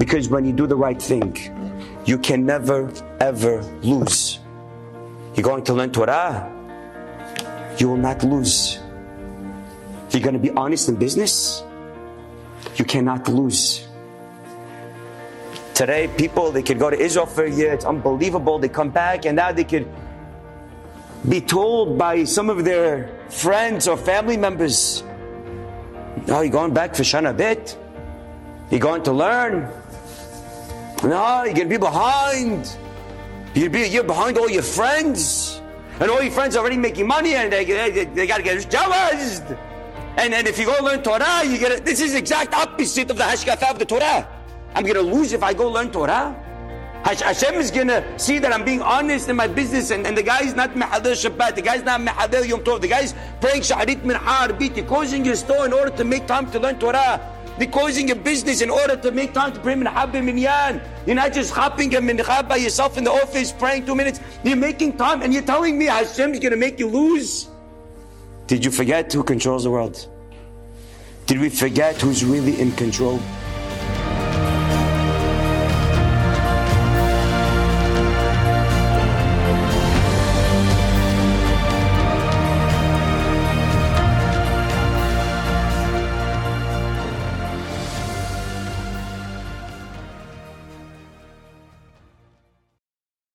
Because when you do the right thing, you can never ever lose. You're going to learn Torah, you will not lose. You're going to be honest in business, you cannot lose. Today, people, they could go to Israel for a year, it's unbelievable. They come back and now they could be told by some of their friends or family members, Oh, you're going back for Shana Bet? You're going to learn? No, you're going to be behind. You're, be, you're behind all your friends. And all your friends are already making money and they, they, they got to get jawazed. And then if you go learn Torah, you get. This is exact opposite of the hashkafa of the Torah. I'm going to lose if I go learn Torah. Hashem is going to see that I'm being honest in my business and, and the guy's not mehadel Shabbat, the guy's not mehadel Yom Tov, the guy's praying Shaharit min Arbit, you're closing your store in order to make time to learn Torah. You're closing your business in order to make time to pray Minhab Minyan. You're not just hopping a minhab by yourself in the office praying two minutes. You're making time and you're telling me Hashem is going to make you lose. Did you forget who controls the world? Did we forget who's really in control?